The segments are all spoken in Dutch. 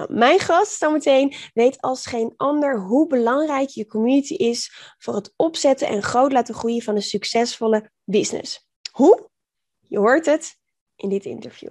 Nou, mijn gast zometeen weet als geen ander hoe belangrijk je community is voor het opzetten en groot laten groeien van een succesvolle business. Hoe? Je hoort het in dit interview.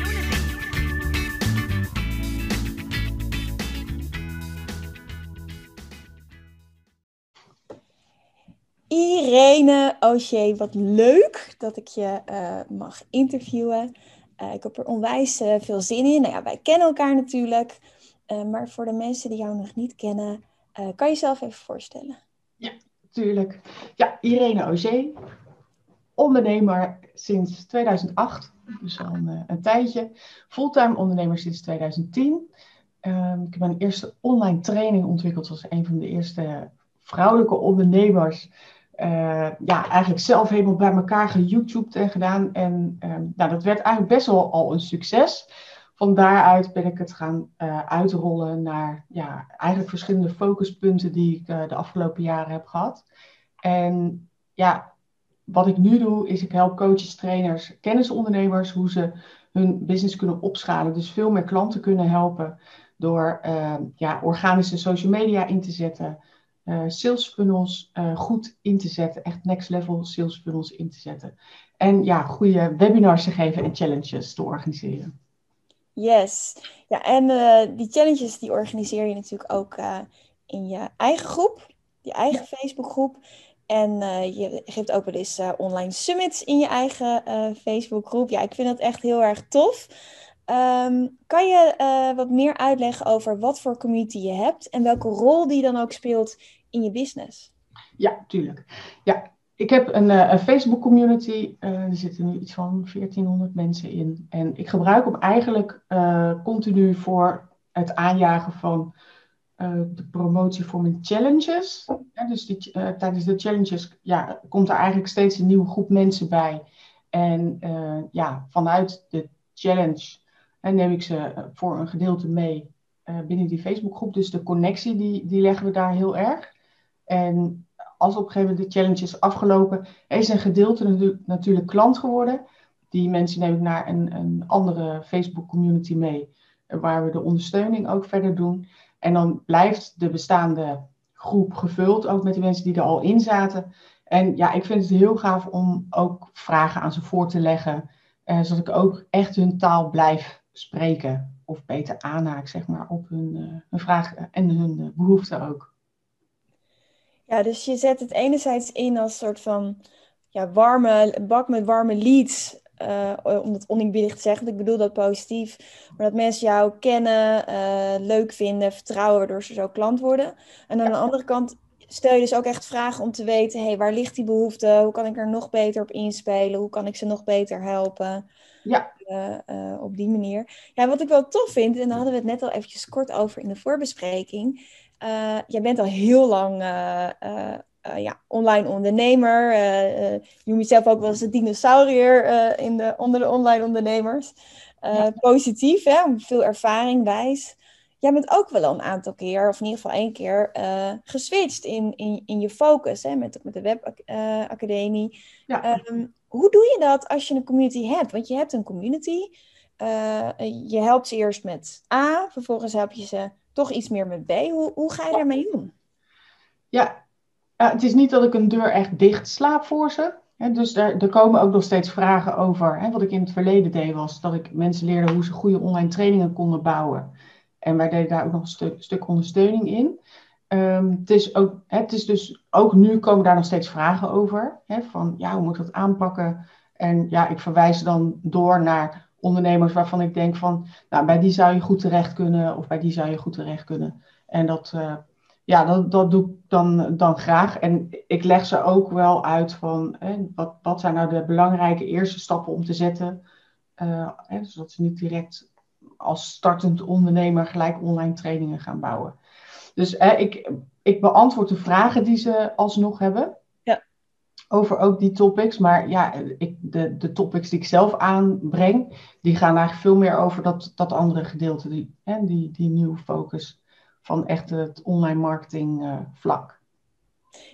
Irene O'Shea, wat leuk dat ik je uh, mag interviewen. Uh, ik heb er onwijs uh, veel zin in. Nou ja, wij kennen elkaar natuurlijk. maar voor de mensen die jou nog niet kennen, kan je jezelf even voorstellen? Ja, natuurlijk. Ja, Irene O'Shea, ondernemer sinds 2008. Dus al een, een tijdje. Fulltime ondernemer sinds 2010. Ehm, ik heb mijn eerste online training ontwikkeld als een van de eerste vrouwelijke ondernemers uh, ja, eigenlijk zelf helemaal bij elkaar geYouTubed en gedaan. En ehm, nou, dat werd eigenlijk best wel al een succes. Van daaruit ben ik het gaan uh, uitrollen naar ja, eigenlijk verschillende focuspunten die ik uh, de afgelopen jaren heb gehad. En ja, wat ik nu doe, is ik help coaches, trainers, kennisondernemers hoe ze hun business kunnen opschalen. Dus veel meer klanten kunnen helpen door ehm, ja, organische social media in te zetten uh, sales funnels uh, goed in te zetten. Echt next level sales funnels in te zetten. En ja, goede webinars te geven en challenges te organiseren. Yes. Ja, en uh, die challenges die organiseer je natuurlijk ook in je eigen groep. Je eigen ja. Facebookgroep. En je geeft ook wel eens online summits in je eigen Facebookgroep. Ja, ik vind dat echt heel erg tof. Um, kan je uh, wat meer uitleggen over wat voor community je hebt en welke rol die dan ook speelt in je business? Ja, tuurlijk. Ja, ik heb een, uh, een Facebook community. Uh, er zitten nu iets van 1400 mensen in. En ik gebruik hem eigenlijk continu voor het aanjagen van de promotie voor mijn challenges. Dus tijdens de challenges ja, komt er eigenlijk steeds een nieuwe groep mensen bij. En ja, vanuit de challenge en neem ik ze eh, voor een gedeelte mee uh, binnen die Facebookgroep. Dus de connectie, die, die leggen we daar heel erg. En als op een gegeven moment de challenge is afgelopen, is een gedeelte natuurlijk klant geworden. Die mensen neem ik naar een, een andere Facebook community mee, eh, waar we de ondersteuning ook verder doen. En dan blijft de bestaande groep gevuld, ook met de mensen die er al in zaten. En ja, ik vind het heel gaaf om ook vragen aan ze voor te leggen, eh, zodat ik ook echt hun taal blijf spreken of beter aanhaak zeg maar, op hun, uh, hun vragen en hun uh, behoeften ook. Ja, dus je zet het enerzijds in als soort van ja, warme bak met warme leads. Uh, om het oneerbiedig te zeggen, ik bedoel dat positief. Maar dat mensen jou kennen, leuk vinden, vertrouwen, waardoor ze zo klant worden. En aan de andere kant stel je dus ook echt vragen om te weten: hey, waar ligt die behoefte? Hoe kan ik er nog beter op inspelen? Hoe kan ik ze nog beter helpen? Ja. Uh, uh, op die manier. Ja, wat ik wel tof vind, en daar hadden we het net al eventjes kort over in de voorbespreking. Uh, jij bent al heel lang ja, online ondernemer. je noemt jezelf ook wel eens de dinosaurier in de, onder de online ondernemers. Ja. Positief, hè? veel ervaring, wijs. Jij bent ook wel een aantal keer, of in ieder geval één keer, geswitcht in, in, in je focus hè? Met, met de webacademie. Ja. Um, hoe doe je dat als je een community hebt? Want je hebt een community. Uh, je helpt ze eerst met A, vervolgens help je ze toch iets meer met B. Hoe, hoe ga je daarmee doen? Ja, uh, het is niet dat ik een deur echt dicht slaap voor ze. Dus er, er, komen ook nog steeds vragen over. Wat ik in het verleden deed was dat ik mensen leerde hoe ze goede online trainingen konden bouwen. En wij deden daar ook nog een stuk, stuk ondersteuning in. Um, het, is ook, het is dus ook nu komen daar nog steeds vragen over. Hè, van ja, hoe moet ik dat aanpakken? En ja, ik verwijs dan door naar ondernemers waarvan ik denk van, nou, bij die zou je goed terecht kunnen of bij die zou je goed terecht kunnen. En dat, uh, ja, dat, dat doe ik dan, dan graag. En ik leg ze ook wel uit van hè, wat, wat zijn nou de belangrijke eerste stappen om te zetten. Uh, hè, zodat ze niet direct als startend ondernemer gelijk online trainingen gaan bouwen. Dus ik, ik beantwoord de vragen die ze alsnog hebben. Ja. Over ook die topics. Maar ja, ik, de, de topics die ik zelf aanbreng, die gaan eigenlijk veel meer over dat, dat andere gedeelte. Die, hè, die, die nieuwe focus van echt het online marketing uh, vlak.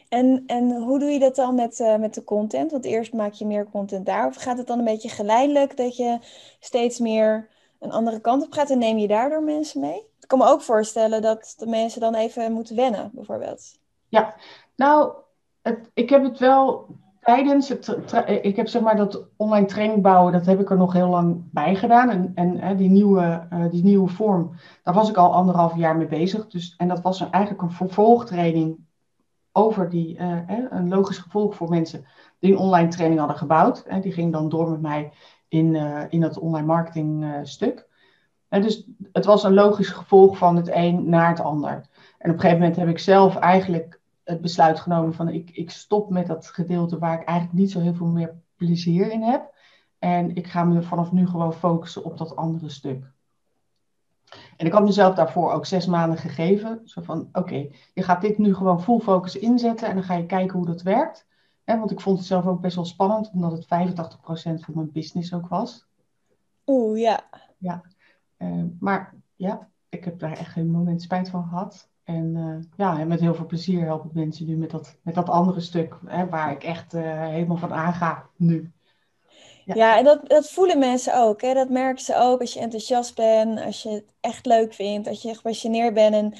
En, en hoe doe je dat dan met, uh, met de content? Want eerst maak je meer content daar. Of gaat het dan een beetje geleidelijk dat je steeds meer een andere kant op gaat en neem je daardoor mensen mee? Ik kan me ook voorstellen dat de mensen dan even moeten wennen, bijvoorbeeld. Ja, nou, het, ik heb het wel tijdens het, ik heb zeg maar dat online training bouwen, dat heb ik er nog heel lang bij gedaan. En, en hè, die, nieuwe, uh, die nieuwe vorm, daar was ik al anderhalf jaar mee bezig. Dus, en dat was eigenlijk een vervolgtraining over die, uh, hè, een logisch gevolg voor mensen die een online training hadden gebouwd. Hè, die ging dan door met mij in, uh, in dat online marketing stuk. En dus het was een logisch gevolg van het een naar het ander. En op een gegeven moment heb ik zelf eigenlijk het besluit genomen van ik, ik stop met dat gedeelte waar ik eigenlijk niet zo heel veel meer plezier in heb. En ik ga me vanaf nu gewoon focussen op dat andere stuk. En ik had mezelf daarvoor ook zes maanden gegeven. Zo van, oké, je gaat dit nu gewoon full focus inzetten en dan ga je kijken hoe dat werkt. Want ik vond het zelf ook best wel spannend, omdat het 85% van mijn business ook was. Oeh, ja. Ja, uh, maar ja, ik heb daar echt geen moment spijt van gehad. En uh, ja, met heel veel plezier help ik mensen nu met dat, met dat andere stuk, hè, waar ik echt uh, helemaal van aanga nu. Ja, ja en dat, dat voelen mensen ook. Hè? Dat merken ze ook als je enthousiast bent, als je het echt leuk vindt, als je gepassioneerd bent. En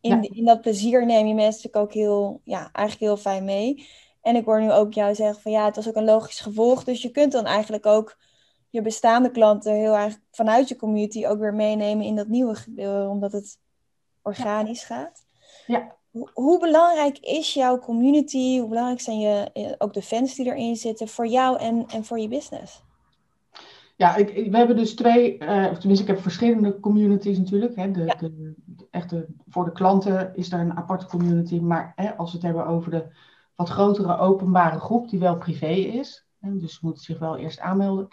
in, ja. in dat plezier neem je mensen natuurlijk ook heel, ja, eigenlijk heel fijn mee. En ik hoor nu ook jou zeggen van ja, het was ook een logisch gevolg. Dus je kunt dan eigenlijk ook je bestaande klanten heel erg vanuit je community ook weer meenemen in dat nieuwe gedeelte, omdat het organisch gaat. Ja. Hoe, hoe, belangrijk is jouw community? Hoe belangrijk zijn je, eh, ook de fans die erin zitten voor jou en, en voor je business? Ja, ik, we hebben dus twee, uh, of tenminste, ik heb verschillende communities natuurlijk. Hè. De, Ja. de, de echte, voor de klanten is er een aparte community, maar hè, als we het hebben over de wat grotere openbare groep die wel privé is, hè, dus ze moeten zich wel eerst aanmelden.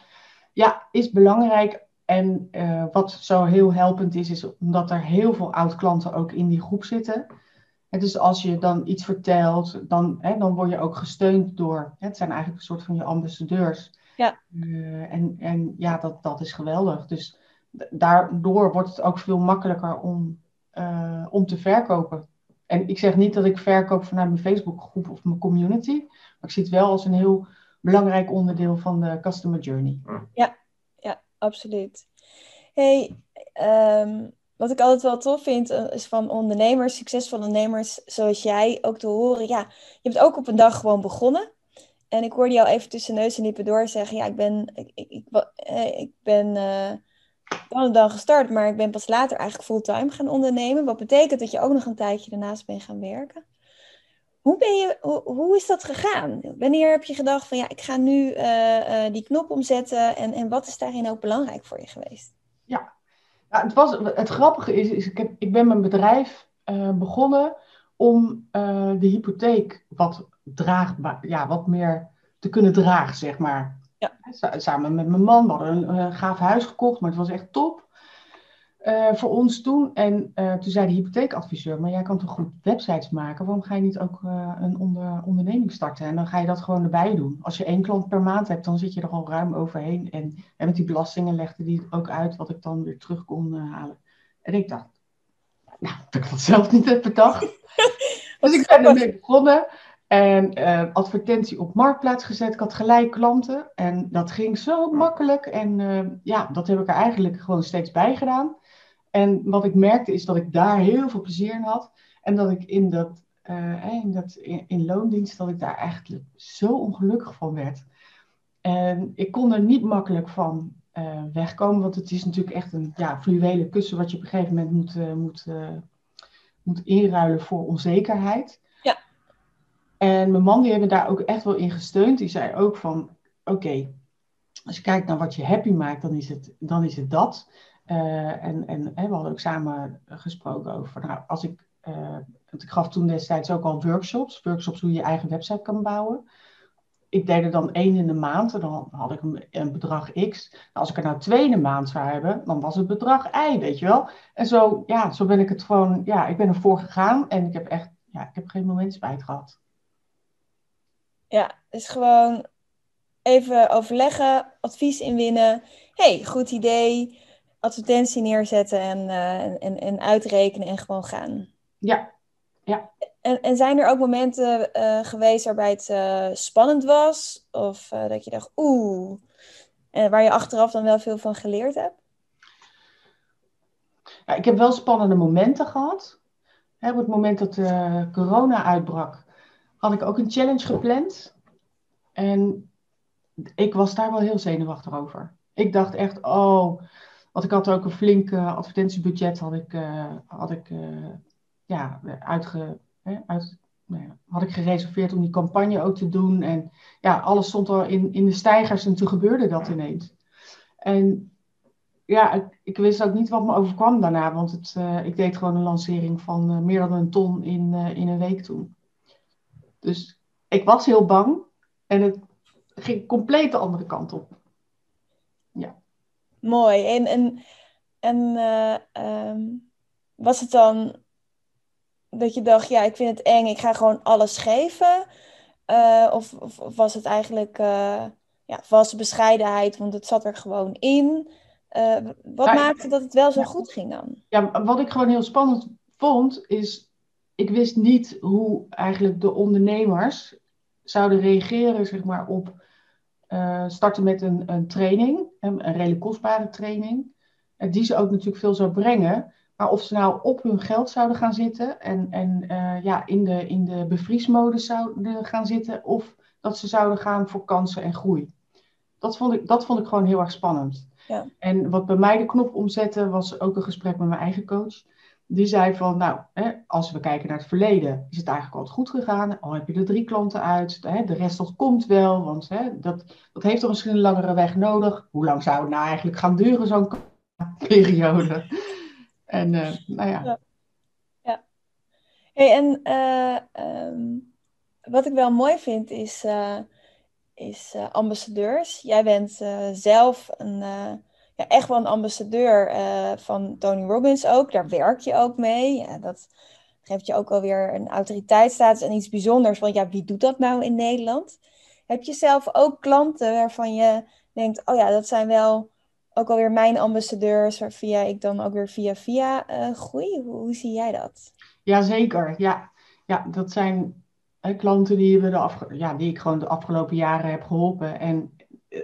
Ja, is belangrijk. En eh, wat zo heel helpend is, is omdat er heel veel oud-klanten ook in die groep zitten. En dus als je dan iets vertelt, dan, hè, dan word je ook gesteund door. Hè, het zijn eigenlijk een soort van je ambassadeurs. Ja. Eh, en, en ja, dat, dat is geweldig. Dus daardoor wordt het ook veel makkelijker om, eh, om te verkopen. En ik zeg niet dat ik verkoop vanuit mijn Facebookgroep of mijn community. Maar ik zie het wel als een heel belangrijk onderdeel van de customer journey. absoluut. Hey, ehm, wat ik altijd wel tof vind, eh, is van ondernemers, succesvolle ondernemers zoals jij, ook te horen. Ja, je hebt ook op een dag gewoon begonnen. En ik hoorde jou even tussen neus en lippen door zeggen, ja, ik ben, ik, ik, ik, eh, ik ben eh, wel een dag gestart, maar ik ben pas later eigenlijk fulltime gaan ondernemen. Wat betekent dat je ook nog een tijdje daarnaast bent gaan werken. Hoe, ben je, hoe, hoe is dat gegaan? Wanneer heb je gedacht van ja, ik ga nu eh, eh, die knop omzetten en, en wat is daarin ook belangrijk voor je geweest? Ja, het, was, het grappige is, is ik, heb, ik ben mijn bedrijf eh, begonnen om de hypotheek wat draagbaar, ja, wat meer te kunnen dragen, zeg maar. Ja. Sa- Samen met mijn man, we hadden een eh, gaaf huis gekocht, maar het was echt top eh, voor ons toen. En eh, toen zei de hypotheekadviseur, maar jij kan toch goed websites maken? Waarom ga je niet ook een onder, onderneming starten? En dan ga je dat gewoon erbij doen. Als je één klant per maand hebt, dan zit je er al ruim overheen. En, en met die belastingen legde die ook uit wat ik dan weer terug kon halen. En ik dacht, nou, dat ik dat zelf niet heb bedacht. dus ik ben ermee begonnen. En eh, advertentie op Marktplaats gezet. Ik had gelijk klanten. En dat ging zo makkelijk. En eh, ja, dat heb ik er eigenlijk gewoon steeds bij gedaan. En wat ik merkte is dat ik daar heel veel plezier in had. En dat ik in dat, eh, in, dat in, loondienst, dat ik daar eigenlijk zo ongelukkig van werd. En ik kon er niet makkelijk van wegkomen. Want het is natuurlijk echt een ja, fluwelen kussen wat je op een gegeven moment moet, moet, moet inruilen voor onzekerheid. En mijn man die heeft me daar ook echt wel in gesteund. Die zei ook van, oké, als je kijkt naar wat je happy maakt, dan is het, dan is het dat. Eh, en en hè, we hadden ook samen gesproken over, nou, als ik eh, ik gaf toen destijds ook al workshops. Workshops hoe je je eigen website kan bouwen. Ik deed er dan één in de maand en dan had ik een, een bedrag X. Nou, als ik er nou twee in de maand zou hebben, dan was het bedrag Y, weet je wel. En zo, ja, zo ben ik het gewoon, ja, ik ben ervoor gegaan en ik heb echt, ja, ik heb geen moment spijt gehad. Ja, dus gewoon even overleggen, advies inwinnen. hey, goed idee. Advertentie neerzetten en, uh, en, en uitrekenen en gewoon gaan. Ja, ja. En, en zijn er ook momenten uh, geweest waarbij het uh, spannend was? Of dat je dacht, oeh, en waar je achteraf dan wel veel van geleerd hebt? Ja, ik heb wel spannende momenten gehad. Hè, op het moment dat corona uitbrak, had ik ook een challenge gepland. En ik was daar wel heel zenuwachtig over. Ik dacht echt, oh, want ik had ook een flink advertentiebudget had ik, uh, had ik uh, ja, uitge, hè, uit, nou ja, had ik gereserveerd om die campagne ook te doen. En ja, alles stond al in, in de stijgers en toen gebeurde dat ineens. En ja, ik, ik wist ook niet wat me overkwam daarna, want het, uh, ik deed gewoon een lancering van meer dan een ton in, in een week toen. Dus ik was heel bang en het ging compleet de andere kant op. Ja. Mooi. En, en, en uh, um, was het dan dat je dacht, ja, ik vind het eng, ik ga gewoon alles geven? Uh, of, of, of, was het eigenlijk uh, ja, valse bescheidenheid, want het zat er gewoon in? wat ja, maakte dat het wel zo ja, goed ging dan? Ja, wat ik gewoon heel spannend vond, is ik wist niet hoe eigenlijk de ondernemers zouden reageren zeg maar, op uh, starten met een, een training, een redelijk kostbare training, uh, die ze ook natuurlijk veel zou brengen. Maar of ze nou op hun geld zouden gaan zitten en, en uh, ja, in de, in de bevriesmodus zouden gaan zitten, of dat ze zouden gaan voor kansen en groei. Dat vond ik, dat vond ik gewoon heel erg spannend. Ja. En wat bij mij de knop omzette, was ook een gesprek met mijn eigen coach die zei van, nou, hè, als we kijken naar het verleden, is het eigenlijk altijd goed gegaan. Al heb je er drie klanten uit, hè, de rest dat komt wel, want hè, dat, dat heeft toch misschien een langere weg nodig. Hoe lang zou het nou eigenlijk gaan duren, zo'n periode? En uh, nou ja. ja. Hey, en uh, um, wat ik wel mooi vind is, uh, is ambassadeurs. Jij bent zelf een ja, echt wel een ambassadeur uh, van Tony Robbins ook. Daar werk je ook mee. Ja, dat geeft je ook alweer een autoriteitsstatus en iets bijzonders. Want ja, wie doet dat nou in Nederland? Heb je zelf ook klanten waarvan je denkt, oh ja, dat zijn wel ook alweer mijn ambassadeurs, via ik dan ook weer via via uh, groei? Hoe, zie jij dat? Jazeker, ja. Ja, dat zijn klanten die, we de ja, die ik gewoon de afgelopen jaren heb geholpen. En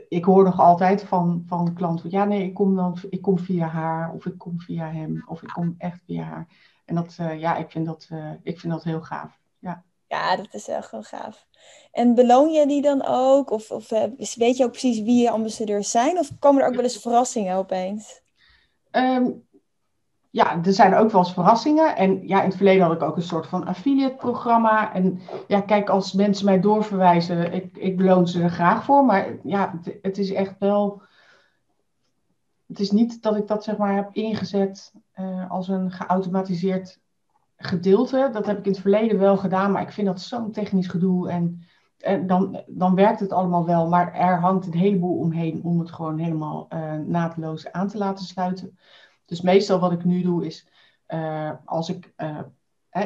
ik hoor nog altijd van, van klanten, ja nee, ik kom, dan, ik kom via haar of ik kom via hem of ik kom echt via haar. En dat, uh, ja, ik vind dat, uh, ik vind dat heel gaaf. Ja. ja, dat is echt heel gaaf. En beloon je die dan ook? Of, of uh, weet je ook precies wie je ambassadeurs zijn? Of komen er ook wel eens verrassingen opeens? Um, ja, er zijn ook wel eens verrassingen. En ja, in het verleden had ik ook een soort van affiliate-programma. En ja, kijk, als mensen mij doorverwijzen, ik, ik beloon ze er graag voor. Maar ja, het, het is echt wel. Het is niet dat ik dat zeg maar heb ingezet uh, als een geautomatiseerd gedeelte. Dat heb ik in het verleden wel gedaan, maar ik vind dat zo'n technisch gedoe. En, en dan, dan werkt het allemaal wel, maar er hangt een heleboel omheen om het gewoon helemaal uh, naadloos aan te laten sluiten. Dus meestal wat ik nu doe is, uh, als ik, uh,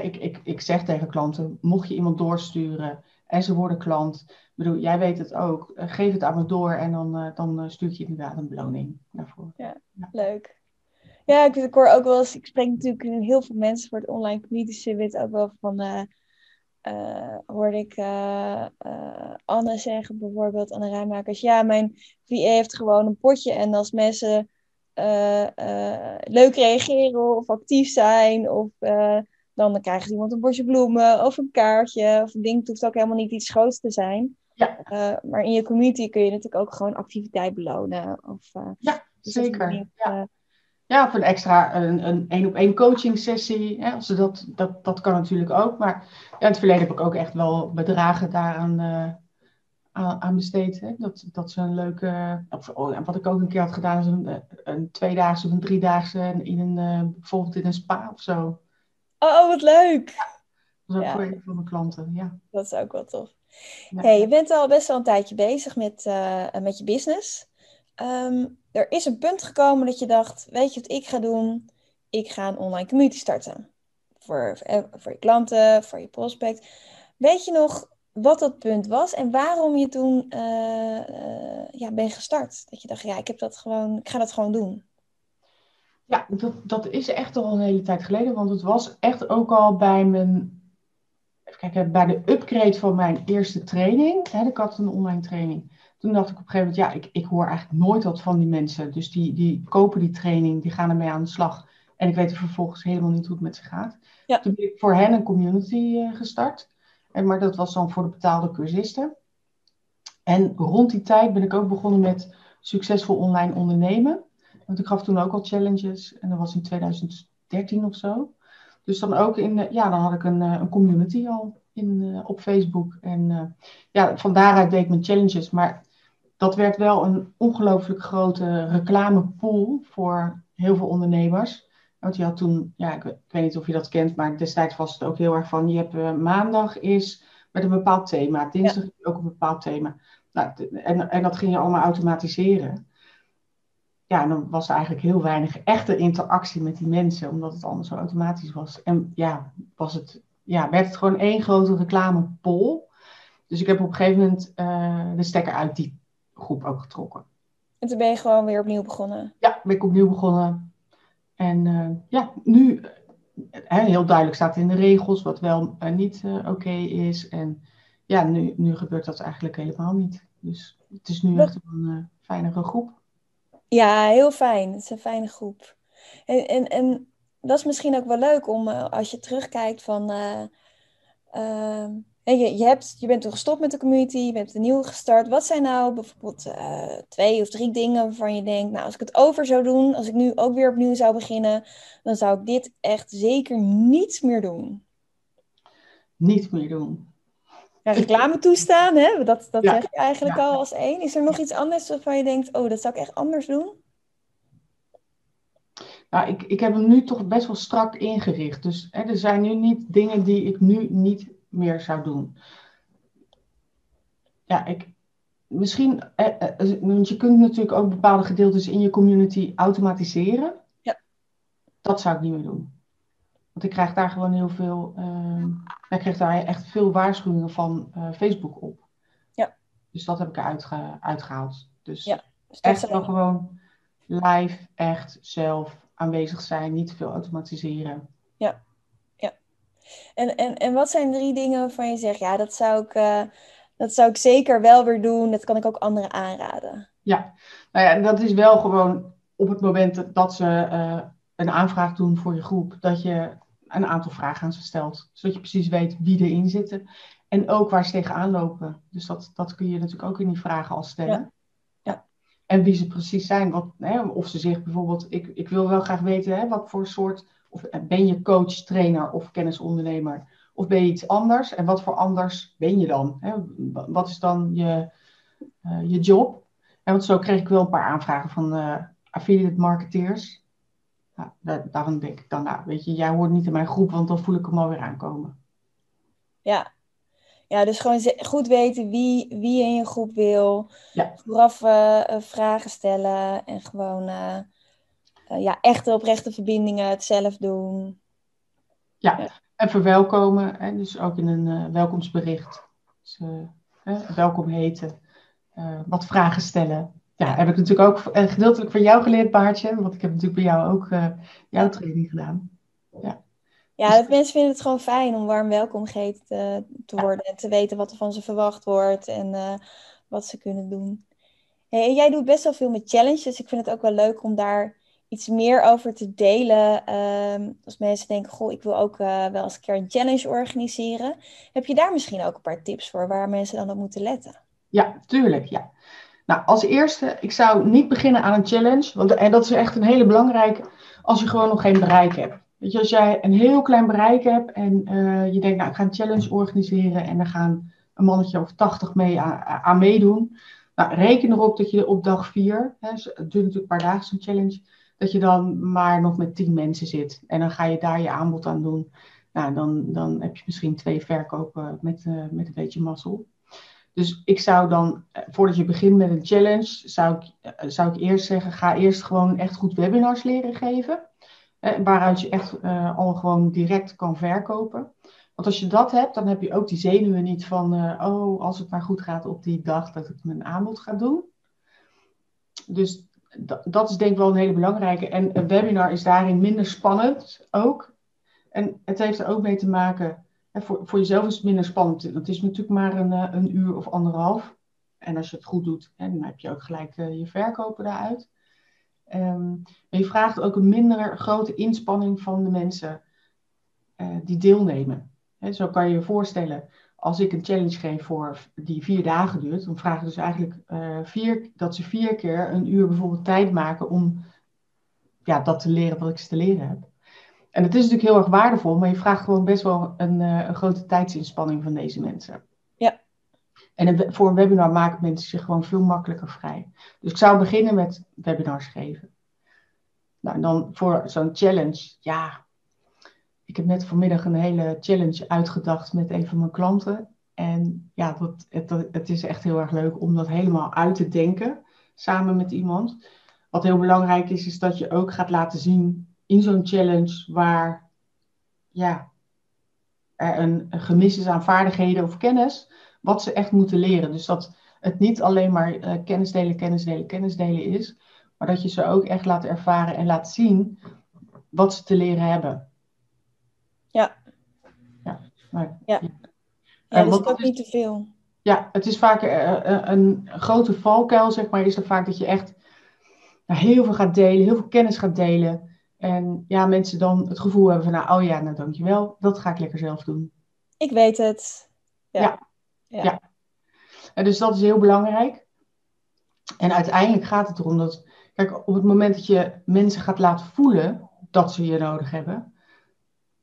ik, ik, ik zeg tegen klanten, mocht je iemand doorsturen en ze worden klant, bedoel, jij weet het ook, uh, geef het aan me door en dan, dan stuur je inderdaad een beloning daarvoor. Ja, ja. leuk. Ja, ik, ik hoor ook wel eens, ik spreek natuurlijk heel veel mensen voor het online community summit ook wel van, hoorde ik Anne zeggen bijvoorbeeld, Anne Rijmakers, ja, mijn VA heeft gewoon een potje en als mensen uh, uh, leuk reageren of actief zijn. Of uh, dan krijgt iemand een bosje bloemen of een kaartje. Of een ding. Het hoeft ook helemaal niet iets groots te zijn. Ja. maar in je community kun je natuurlijk ook gewoon activiteit belonen. Of, ja, zeker. ja. ja, of een extra een, een één op één coaching sessie. Hè, dat, dat, dat kan natuurlijk ook. Maar ja, in het verleden heb ik ook echt wel bedragen daaraan aan besteed. Hè? Dat, dat ze een leuke. Of, oh, wat ik ook een keer had gedaan, is een, een tweedaagse of een driedaagse in een, uh, bijvoorbeeld in een spa of zo. Oh, wat leuk! Dat is ook voor een van mijn klanten, ja. Dat is ook wel tof. Hey, je bent al best wel een tijdje bezig met, uh, met je business. Ehm, er is een punt gekomen dat je dacht, weet je wat ik ga doen? Ik ga een online community starten. Voor, eh, voor je klanten, voor je prospect. Weet je nog wat dat punt was en waarom je toen uh, uh, ja, bent gestart? Dat je dacht, ja, ik, heb dat gewoon, ik ga dat gewoon doen. Ja, dat, dat is echt al een hele tijd geleden. Want het was echt ook al bij mijn. Even kijken, bij de upgrade van mijn eerste training. Hè, ik had een online training. Toen dacht ik op een gegeven moment, ja, ik, ik hoor eigenlijk nooit wat van die mensen. Dus die, die kopen die training, die gaan ermee aan de slag. En ik weet er vervolgens helemaal niet hoe het met ze gaat. Ja. Toen ben ik voor hen een community uh, gestart. En, maar dat was dan voor de betaalde cursisten. En rond die tijd ben ik ook begonnen met succesvol online ondernemen. Want ik gaf toen ook al challenges. En dat was in 2013 of zo. Dus dan ook in, ja, dan had ik een, eh, een community al in, uh, op Facebook. En ja, van daaruit deed ik mijn challenges. Maar dat werd wel een ongelooflijk grote reclamepool voor heel veel ondernemers. Want je had toen, ja, ik, ik, weet niet of je dat kent, maar destijds was het ook heel erg van, je hebt uh, maandag is met een bepaald thema, dinsdag ja. ook een bepaald thema. Nou, en, en dat ging je allemaal automatiseren. Ja, en dan was er eigenlijk heel weinig echte interactie met die mensen, omdat het allemaal zo automatisch was. En ja, was het, ja werd het gewoon één grote reclamepol. Dus ik heb op een gegeven moment uh, de stekker uit die groep ook getrokken. En toen ben je gewoon weer opnieuw begonnen? Ja, ben ik opnieuw begonnen. En uh, ja, nu uh, heel duidelijk staat in de regels wat wel en niet uh, oké okay is. En ja, nu, nu gebeurt dat eigenlijk helemaal niet. Dus het is nu echt een fijnere groep. Ja, heel fijn. Het is een fijne groep. En, en, en dat is misschien ook wel leuk om als je terugkijkt van. Ehm, je, je, hebt, je bent toen gestopt met de community, je bent een nieuwe gestart. Wat zijn nou bijvoorbeeld uh, twee of drie dingen waarvan je denkt, nou als ik het over zou doen, als ik nu ook weer opnieuw zou beginnen, dan zou ik dit echt zeker niets meer doen? Niet meer doen. Ja, reclame toestaan, hè? dat, dat ja. zeg je eigenlijk ja. al als één. Is er nog iets anders waarvan je denkt, oh dat zou ik echt anders doen? Nou, ik, ik heb hem nu toch best wel strak ingericht. Dus hè, er zijn nu niet dingen die ik nu niet meer zou doen. Ja, ik, misschien, eh, eh, want je kunt natuurlijk ook bepaalde gedeeltes in je community automatiseren. Ja. Dat zou ik niet meer doen. Want ik krijg daar gewoon heel veel, uh, ik krijg daar echt veel waarschuwingen van uh, Facebook op. Ja. Dus dat heb ik eruit ge, uitgehaald. Dus, ja, dus echt wel gewoon live, echt zelf aanwezig zijn, niet te veel automatiseren. En, en, en wat zijn drie dingen waarvan je zegt, ja, dat zou ik, uh, dat zou ik zeker wel weer doen. Dat kan ik ook anderen aanraden. Ja, nou ja, dat is wel gewoon op het moment dat ze uh, een aanvraag doen voor je groep, dat je een aantal vragen aan ze stelt. Zodat je precies weet wie erin zitten. En ook waar ze tegenaan lopen. Dus dat, dat kun je natuurlijk ook in die vragen al stellen. Ja. ja. En wie ze precies zijn. Wat, hè, of ze zich bijvoorbeeld, ik, ik wil wel graag weten hè, wat voor soort of ben je coach, trainer of kennisondernemer? Of ben je iets anders? En wat voor anders ben je dan? Wat is dan je, uh, je job? En want zo kreeg ik wel een paar aanvragen van uh, affiliate marketeers. Nou, daar, daarvan denk ik dan, nou, weet je, jij hoort niet in mijn groep, want dan voel ik hem alweer aankomen. Ja, ja, dus gewoon goed weten wie, wie je in je groep wil. Ja. Vooraf uh, vragen stellen en gewoon uh, uh, ja, echte oprechte verbindingen, het zelf doen. Ja, en verwelkomen. Hè, dus ook in een uh, welkomstbericht. Dus, uh, welkom heten. wat vragen stellen. Ja, heb ik natuurlijk ook gedeeltelijk van jou geleerd, Baartje. Want ik heb natuurlijk bij jou ook jouw training gedaan. Ja. Ja, dat mensen vinden het gewoon fijn om warm welkom geheten te, te worden. En te weten wat er van ze verwacht wordt en wat ze kunnen doen. Hey, jij doet best wel veel met challenges. Dus ik vind het ook wel leuk om daar iets meer over te delen. Um, als mensen denken, goh, ik wil ook uh, wel eens een keer een challenge organiseren. Heb je daar misschien ook een paar tips voor waar mensen dan op moeten letten? Ja, tuurlijk, ja. Nou, als eerste, ik zou niet beginnen aan een challenge. Want, en dat is echt een hele belangrijke als je gewoon nog geen bereik hebt. Weet je, als jij een heel klein bereik hebt en uh, je denkt, nou, ik ga een challenge organiseren en er gaan een mannetje of 80 mee aan, meedoen. Nou, reken erop dat je op dag 4, hè, het duurt natuurlijk een paar dagen zo'n challenge, dat je dan maar nog met tien mensen zit. En dan ga je daar je aanbod aan doen. Nou, dan, dan heb je misschien twee verkopen met, met een beetje mazzel. Dus ik zou dan, voordat je begint met een challenge, zou ik, zou ik eerst zeggen, ga eerst gewoon echt goed webinars leren geven. waaruit je echt al gewoon direct kan verkopen. Want als je dat hebt, dan heb je ook die zenuwen niet van, oh, als het maar goed gaat op die dag dat ik mijn aanbod ga doen. Dus dat is denk ik wel een hele belangrijke. En een webinar is daarin minder spannend ook. En het heeft er ook mee te maken, hè, voor, voor jezelf is het minder spannend. Het is natuurlijk maar een, eh, een uur of anderhalf. En als je het goed doet, hè, dan heb je ook gelijk uh, je verkopen daaruit. Um, maar je vraagt ook een minder grote inspanning van de mensen uh, die deelnemen. Zo kan je je voorstellen, als ik een challenge geef voor die vier dagen duurt, dan vragen dus eigenlijk uh, vier, dat ze vier keer een uur bijvoorbeeld tijd maken om ja, dat te leren wat ik ze te leren heb. En het is natuurlijk heel erg waardevol, maar je vraagt gewoon best wel een, uh, een grote tijdsinspanning van deze mensen. Ja. En een, voor een webinar maken mensen zich gewoon veel makkelijker vrij. Dus ik zou beginnen met webinars geven. Nou, dan voor zo'n challenge, ja, ik heb net vanmiddag een hele challenge uitgedacht met een van mijn klanten. En ja, dat, het, het is echt heel erg leuk om dat helemaal uit te denken samen met iemand. Wat heel belangrijk is, is dat je ook gaat laten zien in zo'n challenge waar ja, er een, gemis is aan vaardigheden of kennis, wat ze echt moeten leren. Dus dat het niet alleen maar uh, kennis delen, kennis delen, kennis delen is, maar dat je ze ook echt laat ervaren en laat zien wat ze te leren hebben. Ja. Ja. Maar, ja. ja. ja dus ook niet te veel. Ja, het is vaak uh, een grote valkuil, zeg maar, is er vaak dat je echt nou, heel veel gaat delen, heel veel kennis gaat delen. En ja, mensen dan het gevoel hebben van, nou, oh ja, nou dankjewel, dat ga ik lekker zelf doen. Ik weet het. Ja. ja. ja. En dus dat is heel belangrijk. En uiteindelijk gaat het erom dat, kijk, op het moment dat je mensen gaat laten voelen dat ze je nodig hebben,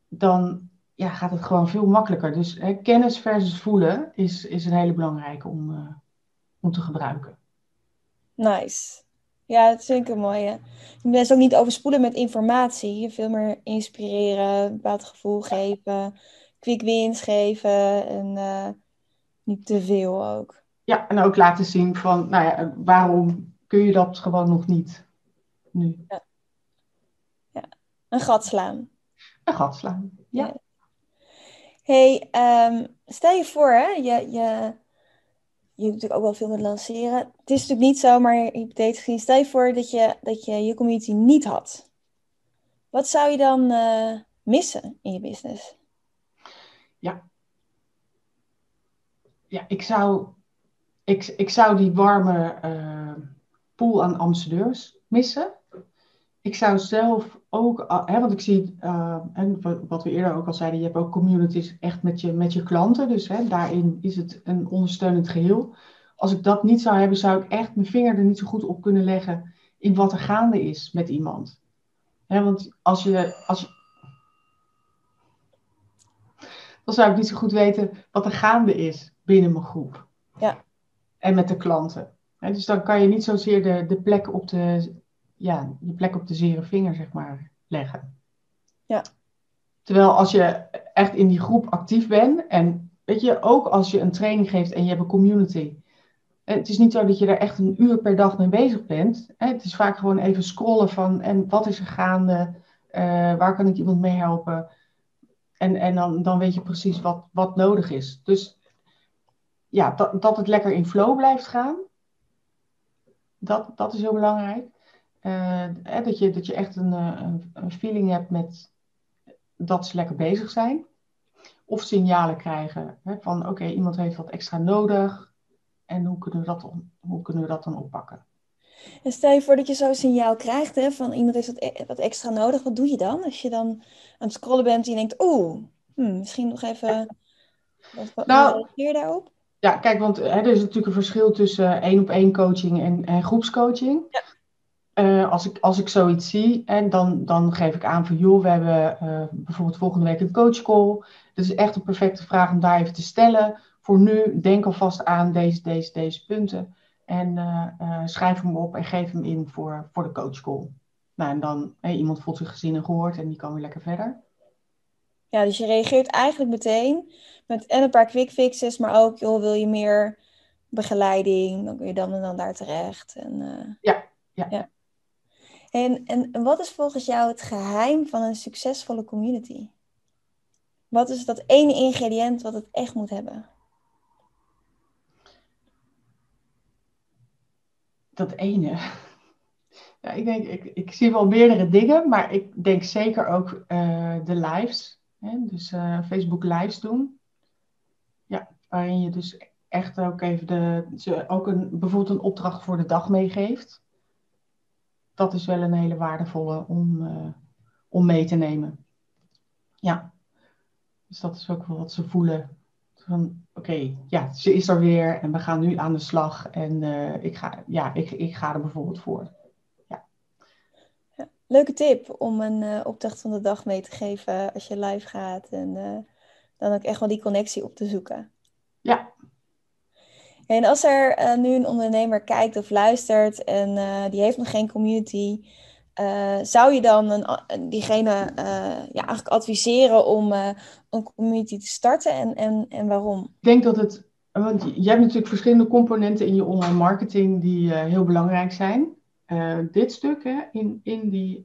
dan ja, gaat het gewoon veel makkelijker. Dus hè, kennis versus voelen is, is een hele belangrijke om, uh, om te gebruiken. Nice. Ja, dat vind ik een mooie. Je bent ook niet overspoelen met informatie. Je veel meer inspireren, een bepaald gevoel geven, quick wins geven en uh, niet te veel ook. Ja, en ook laten zien van, nou ja, waarom kun je dat gewoon nog niet nu? Ja. ja. Een gat slaan een gat slaan. Ja. hey, um, stel je voor, hè, je, je, je doet natuurlijk ook wel veel met lanceren. Het is natuurlijk niet zo, maar hypothetisch gezien, stel je voor dat je, dat je je community niet had. Wat zou je dan uh, missen in je business? Ja. Ja, ik zou, ik, ik zou die warme uh, pool aan ambassadeurs missen ik zou zelf ook, ah, hè, want ik zie, uh, en wat we eerder ook al zeiden, je hebt ook communities echt met je, met je klanten. Dus hè, daarin is het een ondersteunend geheel. Als ik dat niet zou hebben, zou ik echt mijn vinger er niet zo goed op kunnen leggen in wat er gaande is met iemand. Hè, want als je, als je, dan zou ik niet zo goed weten wat er gaande is binnen mijn groep. Ja. En met de klanten. dus dan kan je niet zozeer de, de plek op de, ja, je plek op de zere vinger, zeg maar, leggen. Ja. Terwijl als je echt in die groep actief bent en weet je, ook als je een training geeft en je hebt een community. Het is niet zo dat je daar echt een uur per dag mee bezig bent. Het is vaak gewoon even scrollen van en wat is er gaande, uh, waar kan ik iemand mee helpen. En, en dan, dan weet je precies wat, wat nodig is. Dus ja, dat, dat het lekker in flow blijft gaan. Dat, dat is heel belangrijk. Uh, dat, je, dat je echt een, eh, een, een, feeling hebt met dat ze lekker bezig zijn. Of signalen krijgen hè, van oké, iemand heeft wat extra nodig. En hoe kunnen, we dat, hoe kunnen we dat dan oppakken? En stel je voor dat je zo'n signaal krijgt hè, van iemand heeft wat, e-, wat, extra nodig. Wat doe je dan? Als je dan aan het scrollen bent en je denkt, oeh, hmm, misschien nog even... Wat, wat nou, reageer daarop? Ja, kijk, want hè, er is natuurlijk een verschil tussen één op één coaching en, en groepscoaching. Ja. Uh, als, ik, als ik zoiets zie, en dan, dan geef ik aan van joh, we hebben uh, bijvoorbeeld volgende week een coachcall. Dat is echt een perfecte vraag om daar even te stellen. Voor nu, denk alvast aan deze, deze, deze punten. En uh, schrijf hem op en geef hem in voor, voor de coachcall. Nou, en dan, hey, iemand voelt zich gezien en gehoord en die kan weer lekker verder. Ja, dus je reageert eigenlijk meteen met en een paar quick fixes, maar ook, joh, wil je meer begeleiding, dan kun je dan en dan daar terecht. En, ja, ja. ja. En, en wat is volgens jou het geheim van een succesvolle community? Wat is dat ene ingrediënt wat het echt moet hebben? Dat ene. Ja, ik denk, ik, ik zie wel meerdere dingen, maar ik denk zeker ook uh, de lives. Hè? Dus uh, Facebook lives doen. Ja, waarin je dus echt ook even de, ook een, bijvoorbeeld een opdracht voor de dag meegeeft. Dat is wel een hele waardevolle om, uh, om mee te nemen. Ja. Dus dat is ook wel wat ze voelen. Van oké, ja, ze is er weer en we gaan nu aan de slag. En uh, ik, ga, ja, ik, ik ga er bijvoorbeeld voor. Ja. ja leuke tip om een uh, opdracht van de dag mee te geven als je live gaat. En dan ook echt wel die connectie op te zoeken. Ja. En als er nu een ondernemer kijkt of luistert en die heeft nog geen community uh, zou je dan een, diegene ja, eigenlijk adviseren om een community te starten en, en, en waarom? Ik denk dat het, want je hebt natuurlijk verschillende componenten in je online marketing die heel belangrijk zijn. dit stuk, hè, in, in die,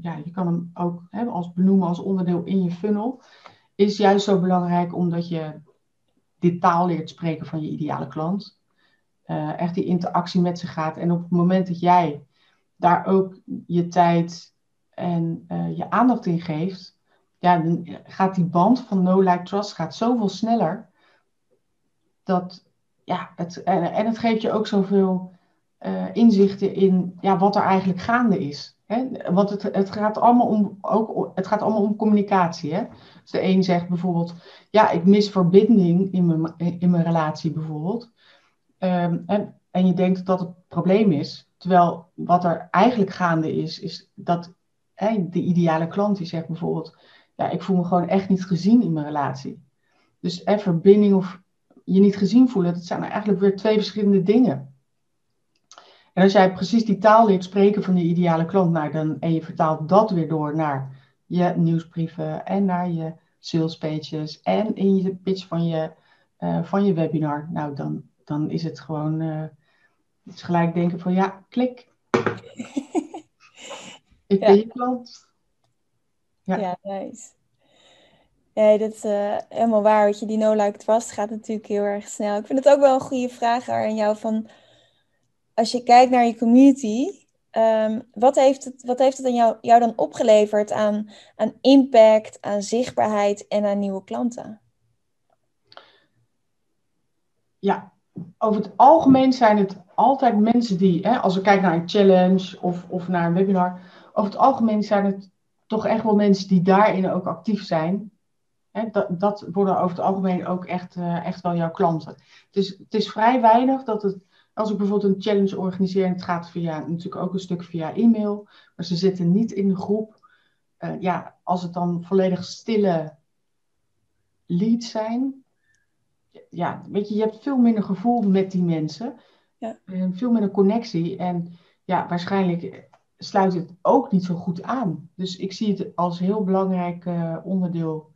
ja, je kan hem ook hè, als benoemen als onderdeel in je funnel, is juist zo belangrijk omdat je dit taal leert spreken van je ideale klant. echt die interactie met ze gaat. En op het moment dat jij daar ook je tijd en uh, je aandacht in geeft, ja, dan gaat die band van no like trust gaat zoveel sneller. Dat, ja, het, en, en het geeft je ook zoveel uh, inzichten in ja, wat er eigenlijk gaande is. Want het, het, gaat allemaal om, ook, het gaat allemaal om communicatie. Hè? Dus de een zegt bijvoorbeeld, ja, ik mis verbinding in mijn, in mijn relatie bijvoorbeeld. Um, en, en je denkt dat dat het probleem is. Terwijl wat er eigenlijk gaande is, is dat hè, de ideale klant die zegt bijvoorbeeld, ja, ik voel me gewoon echt niet gezien in mijn relatie. Dus hè, verbinding of je niet gezien voelen, dat zijn eigenlijk weer twee verschillende dingen. En als jij precies die taal leert spreken van die ideale klant, nou, dan, en je vertaalt dat weer door naar je nieuwsbrieven en naar je sales pages en in je pitch van je, uh, van je webinar, nou, dan, dan is het gewoon uh, dus gelijk denken van ja, klik. ik ben je klant. Ja, ja nice. Ja, dat is uh, helemaal waar. Weet je, die no like trust gaat natuurlijk heel erg snel. Ik vind het ook wel een goede vraag aan jou van... Als je kijkt naar je community... Um, wat, heeft het, wat heeft het aan jou, jou dan opgeleverd aan, aan impact, aan zichtbaarheid en aan nieuwe klanten? Ja, over het algemeen zijn het altijd mensen die, hè, als we kijken naar een challenge of, of naar een webinar, over het algemeen zijn het toch echt wel mensen die daarin ook actief zijn. Hè, dat, dat worden over het algemeen ook echt, uh, echt wel jouw klanten. Dus het is vrij weinig dat het, als ik bijvoorbeeld een challenge organiseer, en het gaat via, natuurlijk ook een stuk via e-mail, maar ze zitten niet in de groep. Uh, ja, als het dan volledig stille leads zijn, ja, weet je, je hebt veel minder gevoel met die mensen. Ja. En veel minder connectie. En ja, waarschijnlijk sluit het ook niet zo goed aan. Dus ik zie het als heel belangrijk uh, onderdeel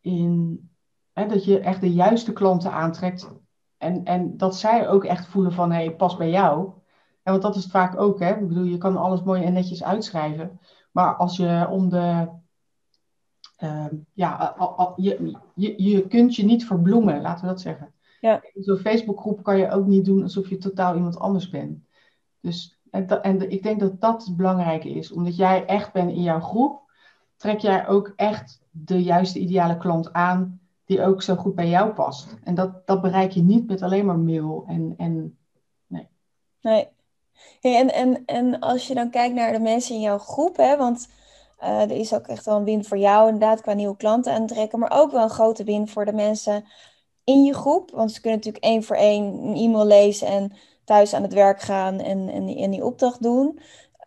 in hè, dat je echt de juiste klanten aantrekt. En, en dat zij ook echt voelen van hé, hey, pas bij jou. En want dat is het vaak ook, hè. Ik bedoel, je kan alles mooi en netjes uitschrijven. Maar als je om de uh, ja, je, je, je kunt je niet verbloemen, laten we dat zeggen. Ja. In zo'n Facebookgroep kan je ook niet doen alsof je totaal iemand anders bent. Dus, en, en ik denk dat dat het belangrijke is. Omdat jij echt bent in jouw groep, trek jij ook echt de juiste ideale klant aan die ook zo goed bij jou past. En dat, dat bereik je niet met alleen maar mail en, en nee. Nee. en, en, en als je dan kijkt naar de mensen in jouw groep, hè, want uh, er is ook echt wel een win voor jou, inderdaad, qua nieuwe klanten aantrekken. Maar ook wel een grote win voor de mensen in je groep. Want ze kunnen natuurlijk één voor één een e-mail lezen en thuis aan het werk gaan en, en, die, en die opdracht doen.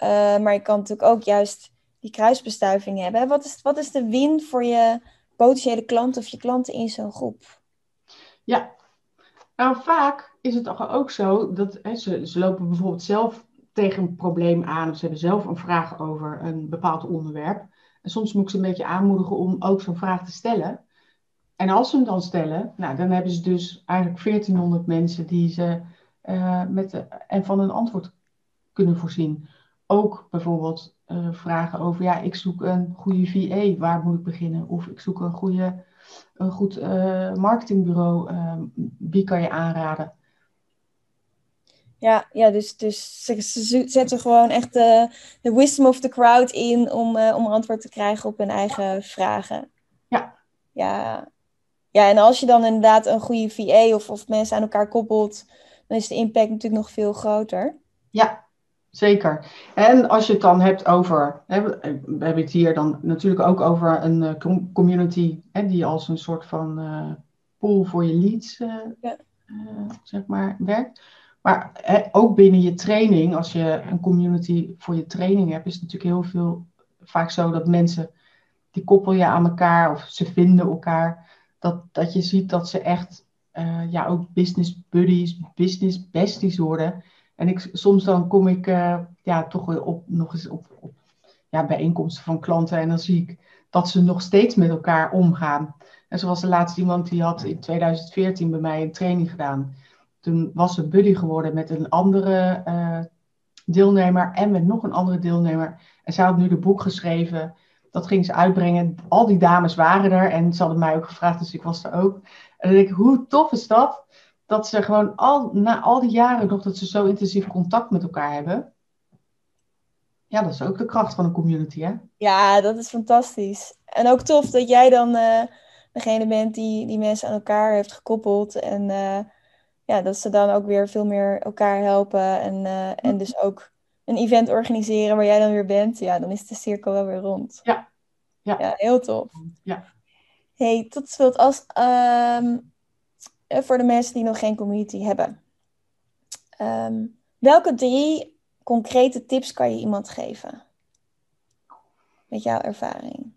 Uh, maar je kan natuurlijk ook juist die kruisbestuiving hebben. Wat is, wat is de win voor je potentiële klanten of je klanten in zo'n groep? Ja, nou vaak is het toch ook zo dat hè, ze, ze lopen bijvoorbeeld zelf tegen een probleem aan of ze hebben zelf een vraag over een bepaald onderwerp. En soms moet ik ze een beetje aanmoedigen om ook zo'n vraag te stellen. En als ze hem dan stellen, nou, dan hebben ze dus eigenlijk 1400 mensen die ze uh, met en van een antwoord kunnen voorzien. Ook bijvoorbeeld uh, vragen over, ja, ik zoek een goede VA, waar moet ik beginnen? Of ik zoek een, goede, een goed uh, marketingbureau, wie kan je aanraden? Ja, ja dus, dus ze, ze zetten gewoon echt de, de wisdom of the crowd in om, om antwoord te krijgen op hun eigen vragen. Ja. Ja, ja, en als je dan inderdaad een goede VA of, of mensen aan elkaar koppelt, dan is de impact natuurlijk nog veel groter. Ja, zeker. En als je het dan hebt over, hè, we hebben het hier dan natuurlijk ook over een uh, community hè, die als een soort van uh, pool voor je leads, uh, ja. zeg maar, werkt. Maar hè, ook binnen je training, als je een community voor je training hebt, is het natuurlijk heel veel vaak zo dat mensen, die koppel je aan elkaar of ze vinden elkaar dat, dat je ziet dat ze echt ja, ook business buddies, business besties worden. En ik, soms dan kom ik uh, ja, toch op, nog eens op, op ja, bijeenkomsten van klanten en dan zie ik dat ze nog steeds met elkaar omgaan. En zoals de laatste iemand die had in 2014 bij mij een training gedaan. Toen was ze buddy geworden met een andere uh, deelnemer en met nog een andere deelnemer. En zij had nu de boek geschreven dat ging ze uitbrengen. Al die dames waren er en ze hadden mij ook gevraagd, dus ik was er ook. En dan denk ik, hoe tof is dat? Dat ze gewoon al, na al die jaren nog dat ze zo intensief contact met elkaar hebben. Ja, dat is ook de kracht van een community, hè? Ja, dat is fantastisch. En ook tof dat jij dan uh, degene bent die, die mensen aan elkaar heeft gekoppeld. En uh, ja, dat ze dan ook weer veel meer elkaar helpen. En, uh, en dus ook een event organiseren waar jij dan weer bent, ja, dan is de cirkel wel weer rond. Ja, ja. ja heel tof. Ja. Hey, tot slot, als, um, voor de mensen die nog geen community hebben. Um, welke drie concrete tips kan je iemand geven? Met jouw ervaring.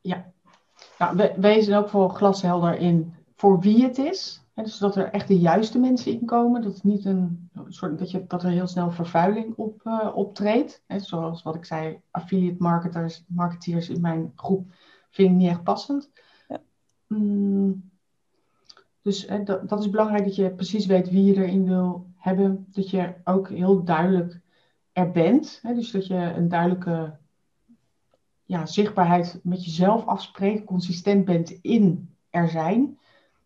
Ja, nou, wees ook voor glashelder in voor wie het is dus dat er echt de juiste mensen in komen. Dat, het niet een, soort, dat, je, dat er heel snel vervuiling op, uh, optreedt. Hè, zoals wat ik zei, affiliate marketers, marketeers in mijn groep vind ik niet echt passend. Ja. Mm, dus hè, dat, dat is belangrijk dat je precies weet wie je erin wil hebben. Dat je ook heel duidelijk er bent. Hè, dus dat je een duidelijke ja, zichtbaarheid met jezelf afspreekt. Consistent bent in er zijn.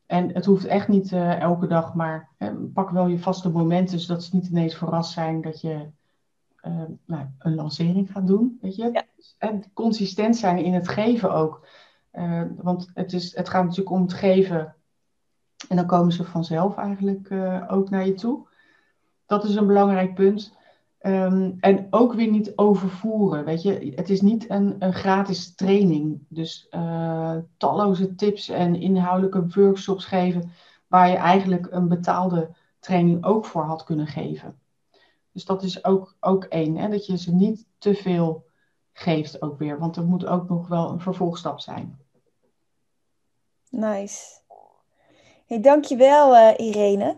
En het hoeft echt niet uh, elke dag, maar hè, pak wel je vaste momenten, zodat ze niet ineens verrast zijn dat je uh, nou, een lancering gaat doen. Weet je? Ja. En consistent zijn in het geven ook. Uh, want het, is, het gaat natuurlijk om het geven. En dan komen ze vanzelf eigenlijk ook naar je toe. Dat is een belangrijk punt. Um, en ook weer niet overvoeren. Weet je, het is niet een, een gratis training. Dus uh, talloze tips en inhoudelijke workshops geven, waar je eigenlijk een betaalde training ook voor had kunnen geven. Dus dat is ook, ook één. Hè? Dat je ze niet te veel geeft ook weer. Want er moet ook nog wel een vervolgstap zijn. Nice. Hey, dankjewel uh, Irene.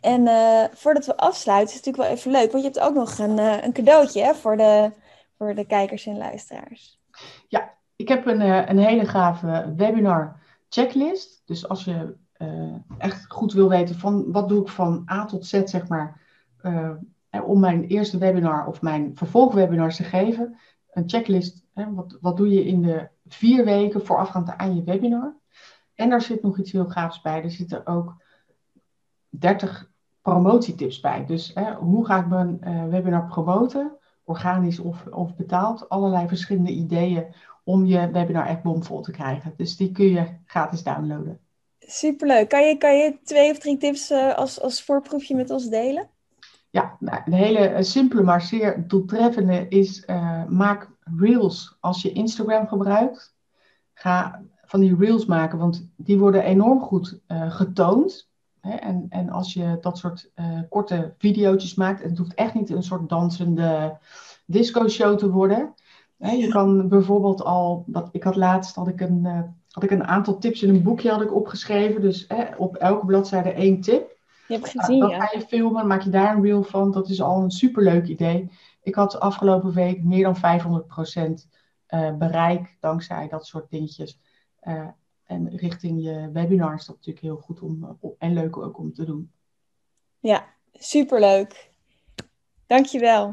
En uh, voordat we afsluiten, is het natuurlijk wel even leuk, want je hebt ook nog een, uh, een cadeautje hè, voor, de, voor de kijkers en luisteraars. Ja, ik heb een, een hele gave webinar checklist. Dus als je echt goed wil weten van wat doe ik van A tot Z, zeg maar, om mijn eerste webinar of mijn vervolgwebinars te geven, een checklist. Hè, wat, wat doe je in de vier weken voorafgaand aan je webinar? En daar zit nog iets heel gaafs bij. Er zitten ook 30 promotietips bij. Dus hè, hoe ga ik mijn uh, webinar promoten? Organisch of, of betaald. Allerlei verschillende ideeën om je webinar echt bomvol te krijgen. Dus die kun je gratis downloaden. Superleuk. Kan je, kan je twee of drie tips uh, als, als voorproefje met ons delen? Ja, nou, een hele uh, simpele, maar zeer doeltreffende is maak reels als je Instagram gebruikt. Ga van die reels maken, want die worden enorm goed getoond. En, en als je dat soort uh, korte video's maakt, en het hoeft echt niet een soort dansende disco-show te worden. je kan bijvoorbeeld al, dat, ik had laatst had ik een, uh, had ik een aantal tips in een boekje had ik opgeschreven. Dus op elke bladzijde één tip. Je hebt gezien, nou, Dan ga je filmen, maak je daar een reel van. Dat is al een superleuk idee. Ik had afgelopen week meer dan 500% bereik dankzij dat soort dingetjes. En richting je webinar is dat natuurlijk heel goed om, en leuk ook om te doen. Ja, superleuk. Dankjewel.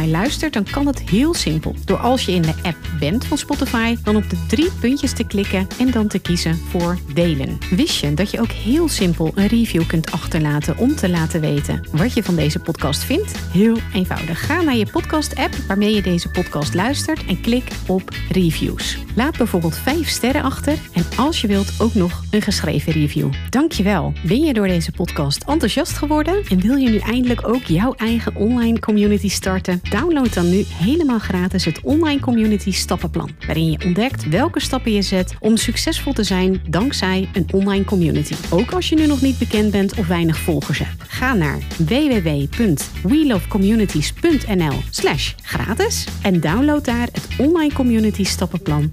luistert, dan kan het heel simpel. Door als je in de app bent van Spotify, dan op de drie puntjes te klikken en dan te kiezen voor delen. Wist je dat je ook heel simpel een review kunt achterlaten om te laten weten wat je van deze podcast vindt? Heel eenvoudig. Ga naar je podcast-app waarmee je deze podcast luistert en klik op reviews. Laat bijvoorbeeld 5 sterren achter en als je wilt ook nog een geschreven review. Dankjewel. Ben je door deze podcast enthousiast geworden en wil je nu eindelijk ook jouw eigen online community starten? Download dan nu helemaal gratis het Online Community Stappenplan. Waarin je ontdekt welke stappen je zet om succesvol te zijn dankzij een online community. Ook als je nu nog niet bekend bent of weinig volgers hebt. Ga naar www.welovecommunities.nl slash gratis en download daar het Online Community Stappenplan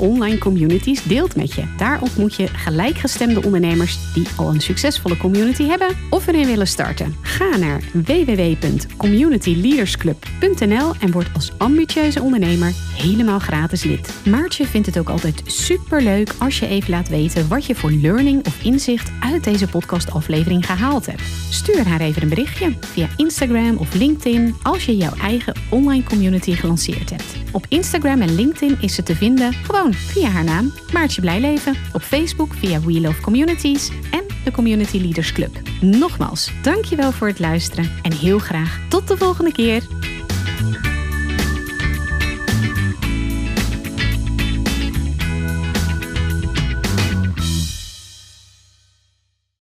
online communities deelt met je. Daar ontmoet je gelijkgestemde ondernemers die al een succesvolle community hebben of erin willen starten. Ga naar www.communityleadersclub.nl en word als ambitieuze ondernemer helemaal gratis lid. Maartje vindt het ook altijd super leuk als je even laat weten wat je voor learning of inzicht uit deze podcastaflevering gehaald hebt. Stuur haar even een berichtje via Instagram of LinkedIn als je jouw eigen online community gelanceerd hebt. Op Instagram en LinkedIn is ze te vinden via haar naam Maartje Blijleven, op Facebook via We Love Communities en de Community Leaders Club. Nogmaals, dankjewel voor het luisteren en heel graag tot de volgende keer.